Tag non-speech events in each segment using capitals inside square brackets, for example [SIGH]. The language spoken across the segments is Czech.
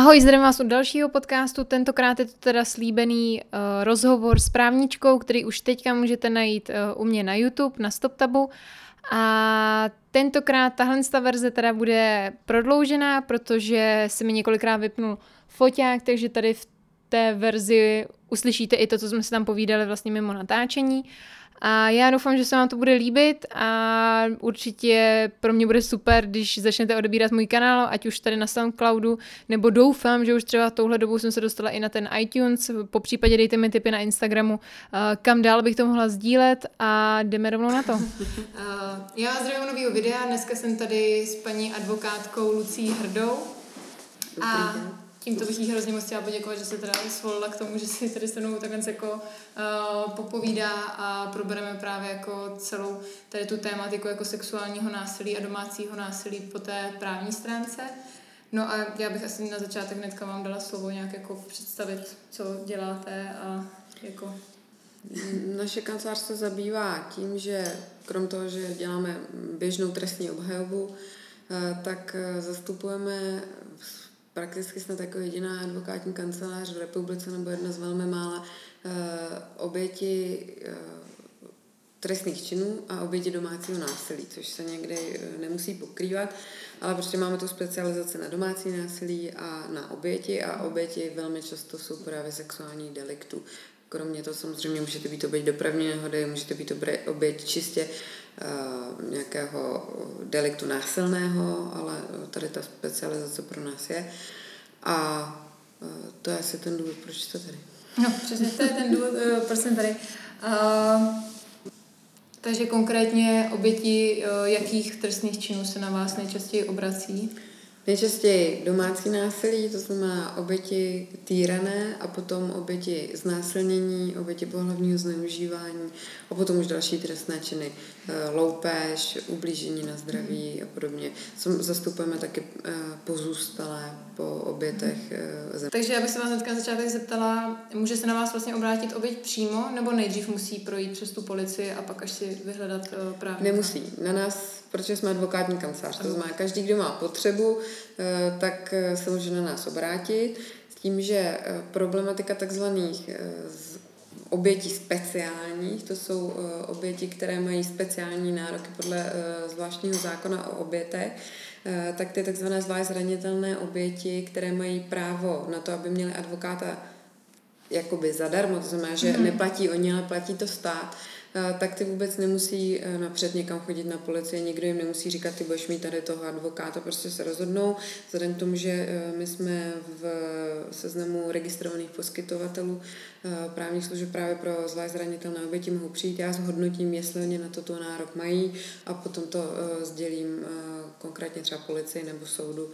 Ahoj, zdravím vás u dalšího podcastu. Tentokrát je to teda slíbený uh, rozhovor s právničkou, který už teďka můžete najít uh, u mě na YouTube, na StopTabu. A tentokrát tahle verze teda bude prodloužená, protože se mi několikrát vypnul foťák, takže tady v té verzi uslyšíte i to, co jsme si tam povídali vlastně mimo natáčení. A já doufám, že se vám to bude líbit a určitě pro mě bude super, když začnete odebírat můj kanál, ať už tady na SoundCloudu, nebo doufám, že už třeba touhle dobou jsem se dostala i na ten iTunes, po případě dejte mi tipy na Instagramu, kam dál bych to mohla sdílet a jdeme rovnou na to. [LAUGHS] Já vás zdravím nového videa, dneska jsem tady s paní advokátkou Lucí Hrdou. A tímto bych jí hrozně moc chtěla poděkovat, že se teda svolila k tomu, že si tady se mnou takhle jako uh, popovídá a probereme právě jako celou tady tu tématiku jako sexuálního násilí a domácího násilí po té právní stránce. No a já bych asi na začátek hnedka vám dala slovo nějak jako představit, co děláte a jako... Naše kancelář se zabývá tím, že krom toho, že děláme běžnou trestní obhajobu, eh, tak eh, zastupujeme prakticky snad jako jediná advokátní kancelář v republice nebo jedna z velmi mála uh, oběti uh, trestných činů a oběti domácího násilí, což se někdy uh, nemusí pokrývat, ale prostě máme tu specializaci na domácí násilí a na oběti a oběti velmi často jsou právě sexuální deliktů. Kromě toho samozřejmě můžete být oběť dopravní nehody, můžete být oběť čistě nějakého deliktu násilného, ale tady ta specializace pro nás je. A uh, to je asi ten důvod, proč jste tady. No, přesně, to je ten důvod, proč jsem tady. Uh, takže konkrétně oběti jakých trestných činů se na vás nejčastěji obrací? Nejčastěji domácí násilí, to znamená oběti týrané a potom oběti znásilnění, oběti pohlavního zneužívání a potom už další trestné činy. Eh, loupež, ublížení na zdraví a podobně. Zastupujeme taky eh, pozůstalé po obětech eh, země. Takže já bych se vás hnedka na začátek zeptala, může se na vás vlastně obrátit oběť přímo, nebo nejdřív musí projít přes tu policii a pak až si vyhledat právě? Nemusí. Na nás protože jsme advokátní kancelář. To znamená, každý, kdo má potřebu, tak eh, se může na nás obrátit s tím, že eh, problematika takzvaných obětí speciálních, to jsou oběti, které mají speciální nároky podle zvláštního zákona o obětech, tak ty takzvané zvlášť zranitelné oběti, které mají právo na to, aby měli advokáta jakoby zadarmo, to znamená, že mm-hmm. neplatí oni, ale platí to stát, Eh, tak ty vůbec nemusí eh, napřed někam chodit na policii, nikdo jim nemusí říkat, ty budeš mít tady toho advokáta, prostě se rozhodnou, vzhledem k tomu, že eh, my jsme v seznamu registrovaných poskytovatelů právních služeb právě pro zvlášť zranitelné oběti mohou přijít, já zhodnotím, jestli oni na toto nárok mají a potom to sdělím konkrétně třeba policii nebo soudu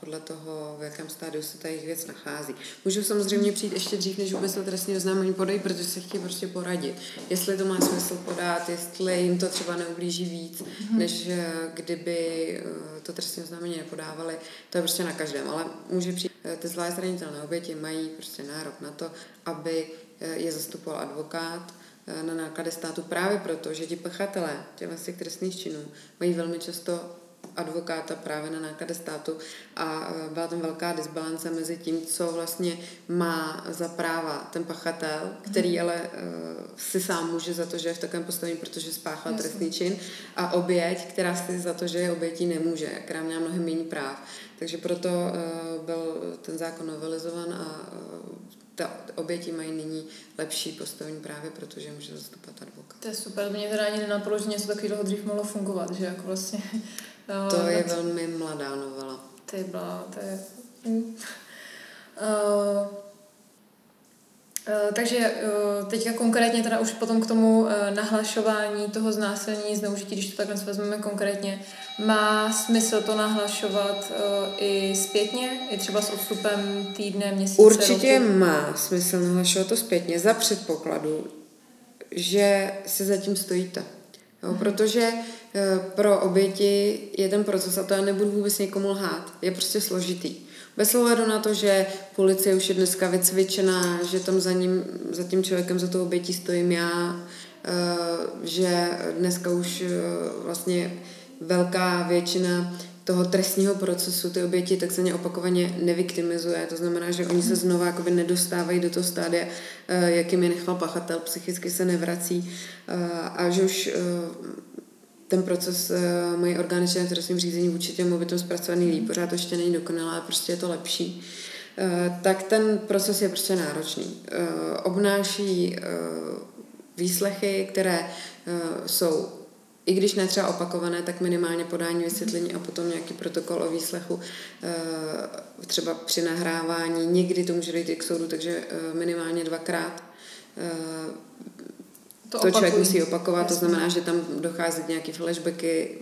podle toho, v jakém stádiu se ta jejich věc nachází. Můžu samozřejmě přijít ještě dřív, než vůbec to trestní oznámení podají, protože se chtějí prostě poradit, jestli to má smysl podat, jestli jim to třeba neublíží víc, mm-hmm. než eh, kdyby eh, to trestní oznámení nepodávali. To je prostě na každém, ale může přijít. Eh, ty zvlášť zranitelné oběti mají prostě nárok na to, aby je zastupoval advokát, na náklady státu právě proto, že ti pachatelé těch trestných činů mají velmi často advokáta právě na náklady státu a e, byla tam velká disbalance mezi tím, co vlastně má za práva ten pachatel, který mhm. ale uh, si sám může za to, že je v takovém postavení, protože spáchal Jasně. trestný čin a oběť, která si za to, že je obětí nemůže, která měla mnohem méně práv. Takže proto uh, byl ten zákon novelizovan a uh, ta oběti mají nyní lepší postavení právě protože může zastupovat advokát. To je super, mě teda ani nenapadlo, že něco takového dřív mohlo fungovat, že jako vlastně to uh, je velmi mladá novela. Ty byla, to je... Uh, uh, takže teďka konkrétně teda už potom k tomu nahlašování toho znásilnění, zneužití, když to takhle vezmeme konkrétně, má smysl to nahlašovat i zpětně, i třeba s odstupem týdne, měsíce, Určitě roku? má smysl nahlašovat to zpětně za předpokladu, že se zatím stojíte. Jo. Protože Eh, pro oběti je ten proces, a to já nebudu vůbec někomu lhát, je prostě složitý. Bez ohledu na to, že policie už je dneska vycvičená, že tam za, ním, za tím člověkem, za tou obětí stojím já, eh, že dneska už eh, vlastně velká většina toho trestního procesu ty oběti takzvaně opakovaně nevyktimizuje. To znamená, že oni se znova jakoby nedostávají do toho stádia, eh, jakým je nechal pachatel, psychicky se nevrací a že už ten proces mají orgány činné v trestním řízení vůči těm obětům zpracovaný líp, pořád to ještě není dokonalé, prostě je to lepší. Tak ten proces je prostě náročný. Obnáší výslechy, které jsou i když ne třeba opakované, tak minimálně podání vysvětlení a potom nějaký protokol o výslechu eh, třeba při nahrávání. Někdy to může dojít i k soudu, takže eh, minimálně dvakrát eh, to, to člověk musí opakovat, Jasně. to znamená, že tam dochází k nějaké flashbacky,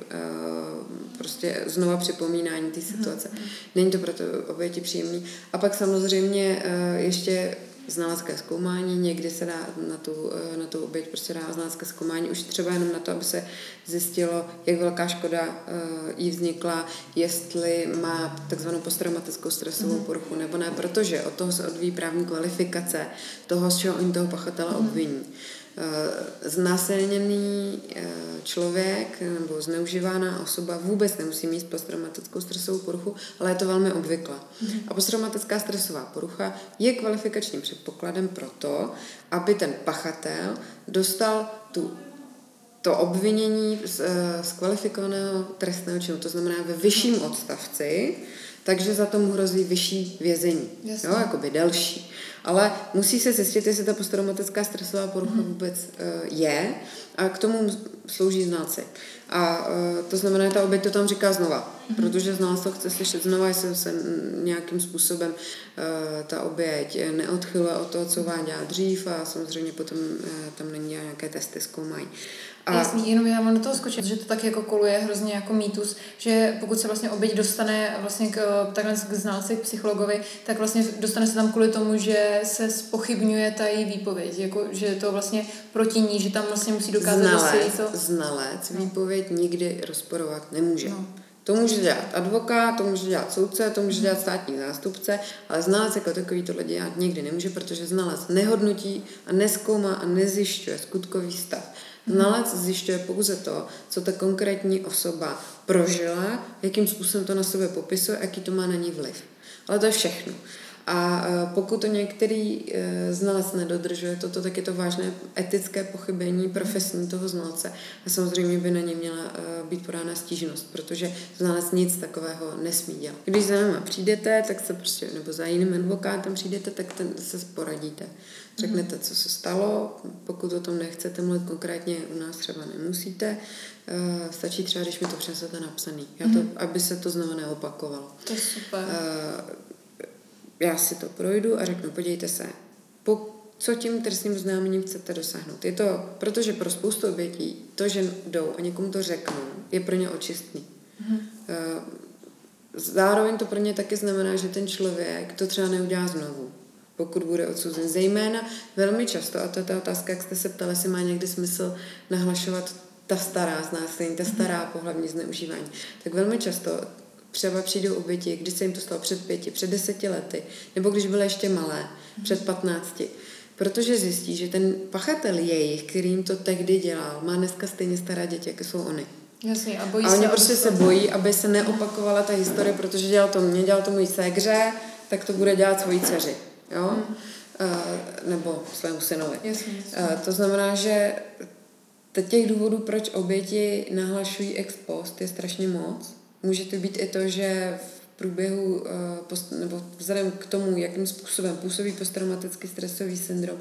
prostě znova připomínání té situace. Hmm. Není to pro to oběti příjemný. A pak samozřejmě ještě znalecké zkoumání, někdy se dá na tu, eh, na tu oběť prostě dá znalecké zkoumání, už třeba jenom na to, aby se zjistilo, jak velká škoda uh, jí vznikla, jestli má takzvanou posttraumatickou stresovou mm-hmm. poruchu nebo ne, protože od toho se odvíjí právní kvalifikace toho, z čeho oni toho pachatele mm-hmm. obviní. Eh, znásilněný eh, člověk nebo zneužívaná osoba vůbec nemusí mít posttraumatickou stresovou poruchu, ale je to velmi obvyklé. Mhm. A posttraumatická stresová porucha je kvalifikačním předpokladem pro to, aby ten pachatel dostal tu to obvinění z, eh, z kvalifikovaného trestného činu, to znamená ve vyšším odstavci, takže za tomu hrozí vyšší vězení, Jasně. jo, jakoby delší. Ale musí se zjistit, jestli ta posttraumatická stresová porucha mm. vůbec uh, je a k tomu slouží znalci. A uh, to znamená, že ta oběť to tam říká znova, mm. protože znalec to chce slyšet znova, jestli se nějakým způsobem uh, ta oběť neodchyluje od toho, co dělá dřív a samozřejmě potom uh, tam není nějaké testy zkoumají. A... Jasný, jenom já mám do toho skočit, že to tak jako koluje hrozně jako mýtus, že pokud se vlastně oběť dostane vlastně k, takhle k znalci, k psychologovi, tak vlastně dostane se tam kvůli tomu, že se spochybňuje ta její výpověď, jako, že to vlastně proti ní, že tam vlastně musí dokázat, znalec, že to... Znalec výpověď nikdy rozporovat nemůže. No. To může dělat advokát, to může dělat soudce, to může dělat státní zástupce, ale znalec jako takový tohle dělat nikdy nemůže, protože znalec nehodnotí a neskoumá a nezjišťuje skutkový stav. Znalec zjišťuje pouze to, co ta konkrétní osoba prožila, jakým způsobem to na sebe popisuje, jaký to má na ní vliv. Ale to je všechno. A e, pokud to některý e, znalec nedodržuje toto, tak je to vážné etické pochybení profesní toho znalce. A samozřejmě by na ně měla e, být podána stížnost, protože znalec nic takového nesmí dělat. Když za náma přijdete, tak se prostě, nebo za jiným advokátem přijdete, tak ten se poradíte. Řeknete, co se stalo, pokud o tom nechcete mluvit konkrétně, u nás třeba nemusíte, stačí třeba, když mi to přesete napsaný, já to, mm-hmm. aby se to znovu neopakovalo. To je super já si to projdu a řeknu, podívejte se, po, co tím trestním oznámením chcete dosáhnout. Je to, protože pro spoustu obětí to, že jdou a někomu to řeknou, je pro ně očistný. Mm-hmm. Zároveň to pro ně taky znamená, že ten člověk to třeba neudělá znovu, pokud bude odsouzen. Zejména velmi často, a to je ta otázka, jak jste se ptali, jestli má někdy smysl nahlašovat ta stará znásilnění, ta mhm. stará pohlavní zneužívání, tak velmi často třeba přijdou oběti, když se jim to stalo před pěti, před deseti lety, nebo když byly ještě malé, před patnácti. Protože zjistí, že ten pachatel jejich, který jim to tehdy dělal, má dneska stejně staré děti, jako jsou oni. Jasně, a, bojí a oni se, prostě se bojí, aby se neopakovala ta historie, protože dělal to mě, dělal to můj ségře, tak to bude dělat svojí dceři. Jo? Hmm. Uh, nebo svému synovi. Jasně, jasně. Uh, to znamená, že těch důvodů, proč oběti nahlašují ex post, je strašně moc. Může to být i to, že v průběhu, eh, nebo vzhledem k tomu, jakým způsobem působí posttraumatický stresový syndrom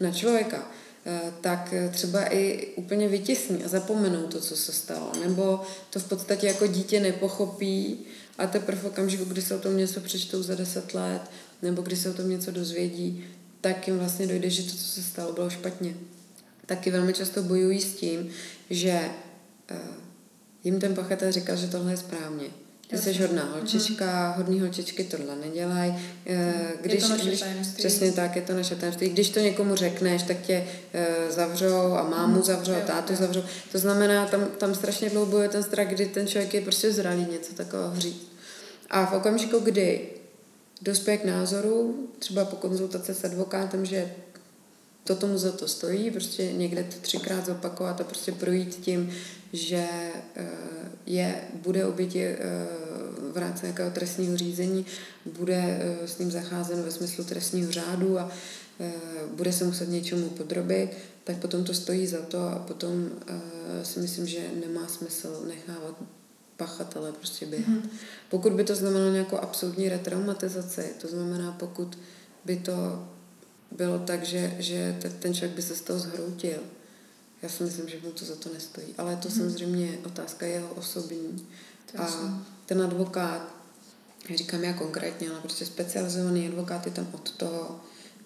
na člověka, eh, tak třeba i úplně vytěsní a zapomenou to, co se stalo. Nebo to v podstatě jako dítě nepochopí a teprve v okamžiku, kdy se o tom něco přečtou za deset let, nebo když se o tom něco dozvědí, tak jim vlastně dojde, že to, co se stalo, bylo špatně. Taky velmi často bojují s tím, že eh, jim ten pachatel říkal, že tohle je správně. Ty jsi hodná holčička, mm-hmm. hodný holčičky tohle nedělají. Eh, když, je to když, přesně tak, je to naše tajemství. Když to někomu řekneš, tak tě uh, zavřou a mámu mm, zavřou, a tátu jo. zavřou. To znamená, tam, tam strašně dlouho ten strach, kdy ten člověk je prostě zralý něco takového říct. A v okamžiku, kdy dospěje k názoru, třeba po konzultaci s advokátem, že to tomu za to stojí, prostě někde to třikrát zopakovat a prostě projít tím, že eh, je, bude oběti eh, v rámci nějakého trestního řízení bude s ním zacházen ve smyslu trestního řádu a bude se muset něčemu podrobit, tak potom to stojí za to a potom si myslím, že nemá smysl nechávat pachatele prostě běhat. Mm. Pokud by to znamenalo nějakou absolutní retraumatizaci, to znamená, pokud by to bylo tak, že, že ten člověk by se z toho zhroutil, já si myslím, že mu to za to nestojí. Ale to mm. samozřejmě otázka jeho osobní. To a ten advokát, říkám já konkrétně, ale prostě specializovaný advokát je tam od toho,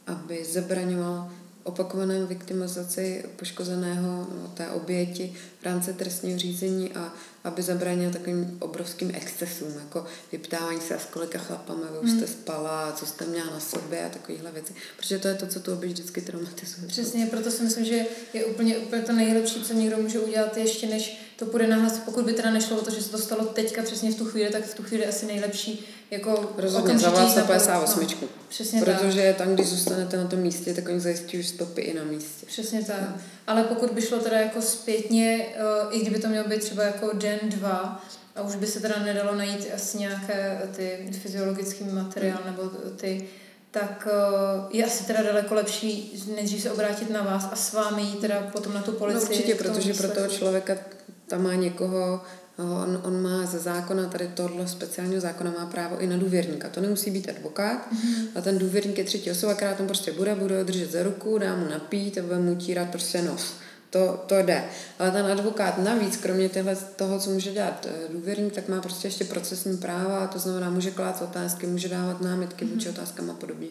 aby zabraňoval opakované viktimizaci poškozeného té oběti v rámci trestního řízení a aby zabránil takovým obrovským excesům, jako vyptávání se, a s kolika chlapama vy už jste hmm. spala, co jste měla na sobě a takovéhle věci. Protože to je to, co tu oběť vždycky traumatizuje. Přesně, proto si myslím, že je úplně, úplně to nejlepší, co někdo může udělat, ještě než to půjde nahlas, pokud by teda nešlo o to, že se to stalo teďka přesně v tu chvíli, tak v tu chvíli asi nejlepší jako Rozhodně, zavolat 158. No, přesně Protože tak. tam, když zůstanete na tom místě, tak oni zajistí už stopy i na místě. Přesně tak. No. Ale pokud by šlo teda jako zpětně, uh, i kdyby to mělo být třeba jako den, dva, a už by se teda nedalo najít asi nějaké ty fyziologický materiál mm. nebo ty, tak uh, je asi teda daleko lepší nejdřív se obrátit na vás a s vámi jít teda potom na tu policii. No určitě, protože pro toho člověka tam má někoho, On, on má ze zákona, tady tohle speciálního zákona má právo i na důvěrníka. To nemusí být advokát, mm-hmm. a ten důvěrník je třetí osoba, která tam prostě bude, bude ho držet za ruku, dá mu napít a bude mu tírat prostě nos. To, to jde. Ale ten advokát navíc, kromě těhle, toho, co může dělat eh, důvěrník, tak má prostě ještě procesní práva, to znamená, může klát otázky, může dávat námitky vůči mm-hmm. otázkám a podobně.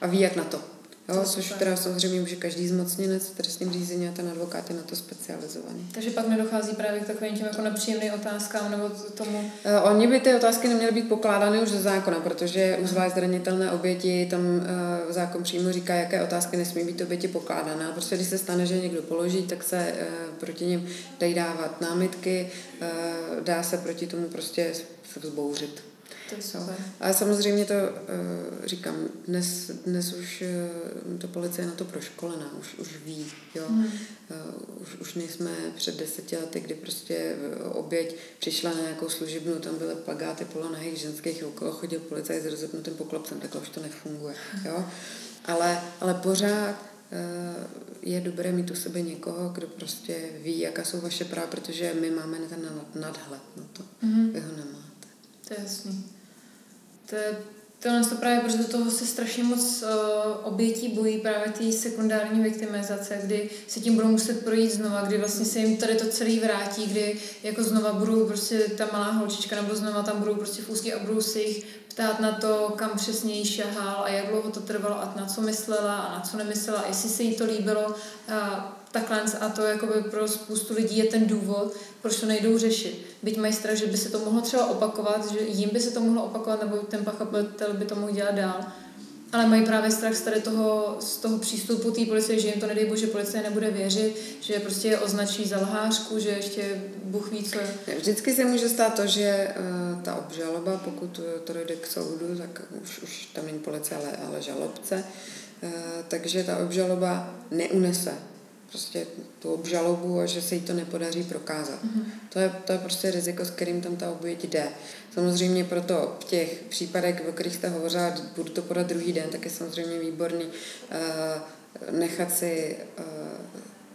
A ví, jak na to. Jo, což super. teda samozřejmě může každý zmocněnec v trestním řízení a ten advokát je na to specializovaný. Takže pak nedochází právě k takovým těm jako nepříjemným otázkám nebo tomu? Uh, oni by ty otázky neměly být pokládány už ze zákona, protože u zvlášť zranitelné oběti tam uh, zákon přímo říká, jaké otázky nesmí být oběti pokládány. A prostě když se stane, že někdo položí, tak se uh, proti ním dají dávat námitky, uh, dá se proti tomu prostě se vzbouřit. To je super. A samozřejmě to uh, říkám, dnes, dnes už uh, to policie na to proškolená, už, už ví, jo. Hmm. Uh, už, už nejsme před deseti lety, kdy prostě oběť přišla na nějakou služebnu, tam byly plagáty polonahých ženských, okolo chodil policajt s rozepnutým poklopcem, takhle už to nefunguje, jo. Ale, ale pořád je dobré mít u sebe někoho, kdo prostě ví, jaká jsou vaše práva, protože my máme ten nadhled na to. Mm-hmm. Vy ho nemáte. To je jasný. To je Tohle to právě, protože do toho se strašně moc uh, obětí bojí právě té sekundární viktimizace, kdy se tím budou muset projít znova, kdy vlastně se jim tady to celý vrátí, kdy jako znova budou prostě ta malá holčička, nebo znova tam budou prostě úzký a budou se jich ptát na to, kam přesně jí šahal a jak dlouho to trvalo a na co myslela a na co nemyslela, jestli se jí to líbilo. A takhle a to jakoby pro spoustu lidí je ten důvod, proč to nejdou řešit. Byť mají strach, že by se to mohlo třeba opakovat, že jim by se to mohlo opakovat, nebo ten pachatel by to mohl dělat dál. Ale mají právě strach z tady toho, z toho přístupu té policie, že jim to nedej bože, policie nebude věřit, že prostě je označí za lhářku, že ještě Bůh ví, co je. Vždycky se může stát to, že uh, ta obžaloba, pokud to dojde k soudu, tak už, už tam není policie, ale, ale žalobce, uh, takže ta obžaloba neunese prostě tu obžalobu a že se jí to nepodaří prokázat. Mm-hmm. To, je, to je prostě riziko, s kterým tam ta oběť jde. Samozřejmě proto v těch případech, o kterých jste hovořila, budu to podat druhý den, tak je samozřejmě výborný uh, nechat si uh,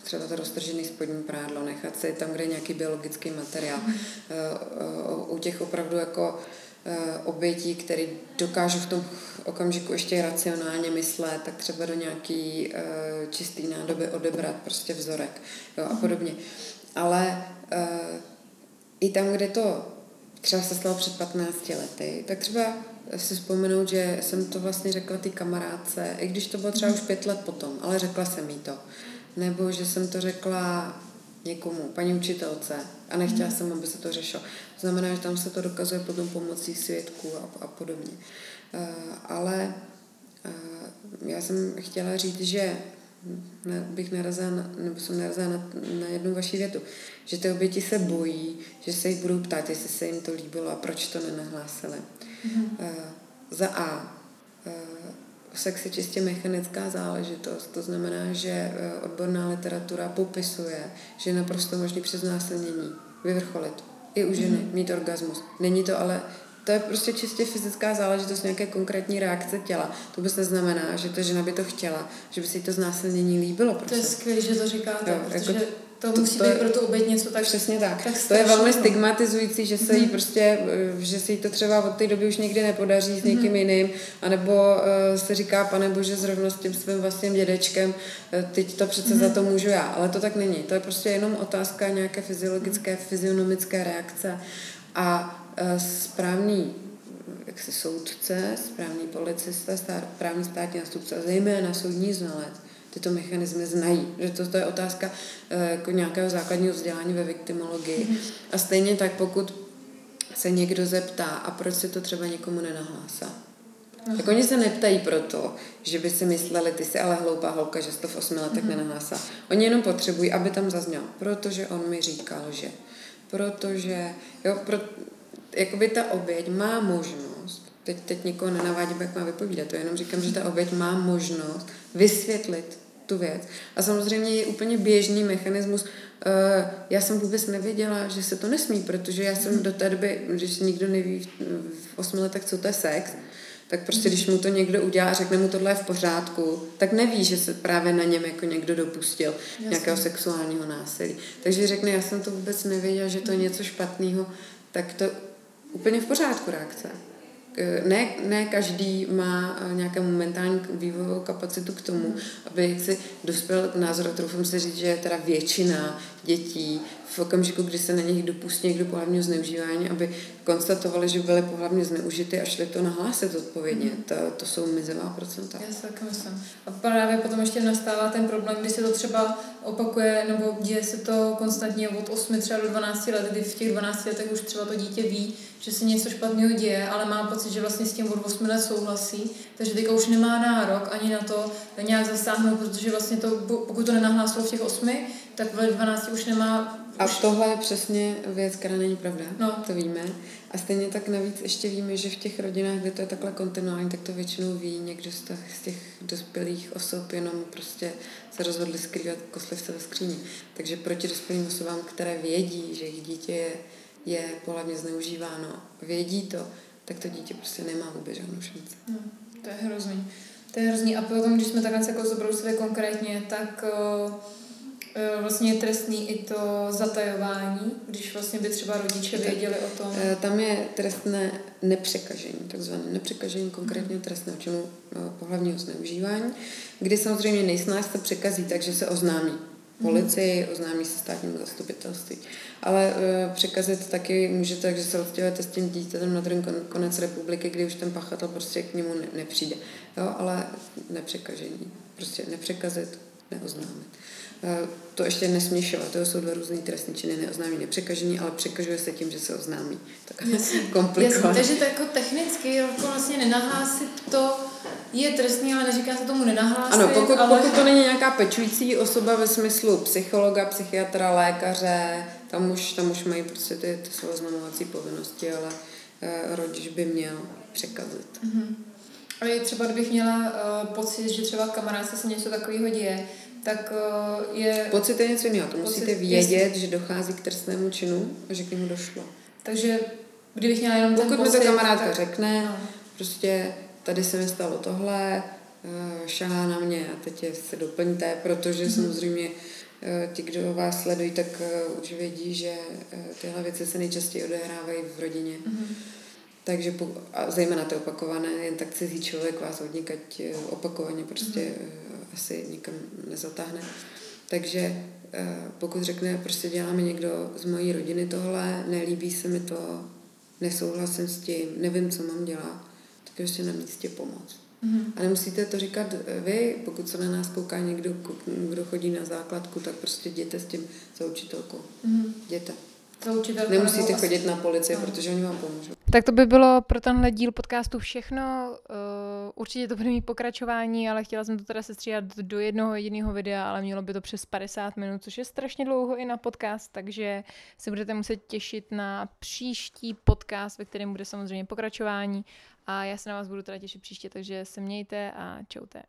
třeba to roztržený spodní prádlo, nechat si tam, kde je nějaký biologický materiál. Uh, uh, u těch opravdu jako Eh, obětí, které dokážu v tom okamžiku ještě racionálně myslet, tak třeba do nějaký uh, čistý nádoby odebrat prostě vzorek jo, a mhm. podobně. Ale uh, i tam, kde to třeba se stalo před 15 lety, tak třeba si vzpomenout, že jsem to vlastně řekla ty kamarádce, i když to bylo třeba mhm. už pět let potom, ale řekla jsem jí to. Nebo že jsem to řekla někomu, paní učitelce a nechtěla jsem, aby se to řešilo. To znamená, že tam se to dokazuje potom pomocí svědků a, a podobně. Uh, ale uh, já jsem chtěla říct, že ne, bych narazila, na, nebo jsem narazila na, na jednu vaši větu, že ty oběti se bojí, že se jich budou ptát, jestli se jim to líbilo a proč to nenahlásili. Mm. Uh, za A. Uh, sex je čistě mechanická záležitost, to znamená, že eh, odborná literatura popisuje, že je naprosto možný přes násilnění vyvrcholit i u ženy, mm-hmm. mít orgasmus. Není to ale to je prostě čistě fyzická záležitost, nějaké konkrétní reakce těla. To vůbec neznamená, že ta žena by to chtěla, že by si to znásilnění líbilo. Prostě. To je skvělé, že to říkáte, jo, protože jako to, to musí to, být pro tu oběť něco tak Přesně tak. tak to je velmi stigmatizující, že se jí mhm. prostě, eh, že se jí to třeba od té doby už někdy nepodaří s někým mm-hmm. jiným, anebo uh, se říká, pane bože, zrovna s tím svým vlastním dědečkem, uh, teď to přece mm-hmm. za to můžu já. Ale to tak není. To je prostě jenom otázka nějaké fyziologické, fyzionomické reakce a uh, správný jaksi soudce, správný policista, správný státní nástupce a zejména soudní znalec tyto mechanismy znají. Že to, to je otázka eh, jako nějakého základního vzdělání ve viktimologii. Mm-hmm. A stejně tak, pokud se někdo zeptá, a proč se to třeba někomu nenahlásá. Aha. Tak oni se neptají proto, že by si mysleli, ty jsi ale hloupá holka, že jsi to v osmi letech mm-hmm. nenahlásá. Oni jenom potřebují, aby tam zazněl, protože on mi říkal, že. Protože, jo, pro, jakoby ta oběť má možnost, teď, teď nikoho nenavádím, jak má vypovídat, to jenom říkám, že ta oběť má možnost vysvětlit tu věc. A samozřejmě je úplně běžný mechanismus. Uh, já jsem vůbec nevěděla, že se to nesmí, protože já jsem do té doby, když nikdo neví v, v osmi letech, co to je sex, tak prostě když mu to někdo udělá a řekne mu tohle je v pořádku, tak neví, že se právě na něm jako někdo dopustil Jasně. nějakého sexuálního násilí. Takže řekne, já jsem to vůbec nevěděla, že to je něco špatného, tak to úplně v pořádku reakce. Eh, ne, ne každý má eh, nějaké momentální vývojovou kapacitu k tomu, aby si dospěl k názoru, troufám si říct, že je teda většina dětí v okamžiku, kdy se na nich dopustí někdo pohlavního zneužívání, aby konstatovali, že byly pohlavně zneužity a šli to nahlásit odpovědně. Mm. To, to jsou mizivá procenta. Já si taky myslím. A právě potom ještě nastává ten problém, kdy se to třeba opakuje, nebo děje se to konstantně od 8 třeba do 12 let, kdy v těch 12 letech už třeba to dítě ví, že se něco špatného děje, ale má pocit, že vlastně s tím od 8 let souhlasí, takže teďka už nemá nárok ani na to nějak zasáhnout, protože vlastně to, pokud to nenahlásilo v těch 8, tak ve 12 už nemá a tohle je přesně věc, která není pravda, no. to víme. A stejně tak navíc ještě víme, že v těch rodinách, kde to je takhle kontinuální, tak to většinou ví někdo z těch, z těch dospělých osob, jenom prostě se rozhodli skrývat koslivce ve skříni. Takže proti dospělým osobám, které vědí, že jejich dítě je, je pohlavně zneužíváno, vědí to, tak to dítě prostě nemá vůbec žádnou šanci. No, to je hrozný. To je hrozný. A potom, když jsme takhle jako zabrousili konkrétně, tak uh vlastně je trestný i to zatajování, když vlastně by třeba rodiče věděli o tom? Eh, tam je trestné nepřekažení, takzvané nepřekažení konkrétně trestného činu eh, pohlavního zneužívání, kdy samozřejmě nejsnáz se překazí, takže se oznámí policii, oznámí se státnímu zastupitelství. Ale e, překazit taky může tak, že se odstěhujete s tím dítětem na druhý konec republiky, kdy už ten pachatel prostě k němu ne, nepřijde. Jo, ale nepřekažení. Prostě nepřekazit, neoznámit. Eh, to ještě nesměšovat, to jsou dva různé trestní činy, neoznámí nepřekažení, ale překažuje se tím, že se oznámí. Tak [LAUGHS] komplikované. Takže to jako technicky jako vlastně nenahlásit to je trestný, ale neříká se tomu nenahlásit. Ano, pokud, ale... pokud to není nějaká pečující osoba ve smyslu psychologa, psychiatra, lékaře, tam už, tam už mají prostě ty, ty své oznamovací povinnosti, ale uh, rodič by měl překazit. Mm-hmm. A třeba kdybych měla uh, pocit, že třeba kamarádce se něco takového děje, tak uh, je... Pocit je něco jiného. To pocit, musíte vědět, jestli... že dochází k trestnému činu a že k němu došlo. Takže kdybych měla jenom Pokud ten pocit, mi to kamarádka tak... řekne, no. prostě tady se mi stalo tohle, uh, šahá na mě a teď je se doplňte, protože mm-hmm. samozřejmě uh, ti, kdo vás sledují, tak už vědí, že tyhle věci se nejčastěji odehrávají v rodině. Mm-hmm. Takže po, a zejména to opakované, jen tak cizí člověk vás odnikať opakovaně prostě mm-hmm asi nikam nezatáhne. Takže eh, pokud řekne, prostě děláme někdo z mojí rodiny tohle, nelíbí se mi to, nesouhlasím s tím, nevím, co mám dělat, tak prostě na místě pomoct. Mm-hmm. A nemusíte to říkat eh, vy, pokud se na nás kouká někdo, kdo chodí na základku, tak prostě jděte s tím za učitelkou. Mm-hmm. Jděte. Nemusíte chodit na policii, no. protože oni vám pomůžou. Tak to by bylo pro tenhle díl podcastu všechno. Uh, určitě to bude mít pokračování, ale chtěla jsem to teda sestříhat do jednoho jediného videa, ale mělo by to přes 50 minut, což je strašně dlouho i na podcast, takže se budete muset těšit na příští podcast, ve kterém bude samozřejmě pokračování. A já se na vás budu teda těšit příště, takže se mějte a čaute.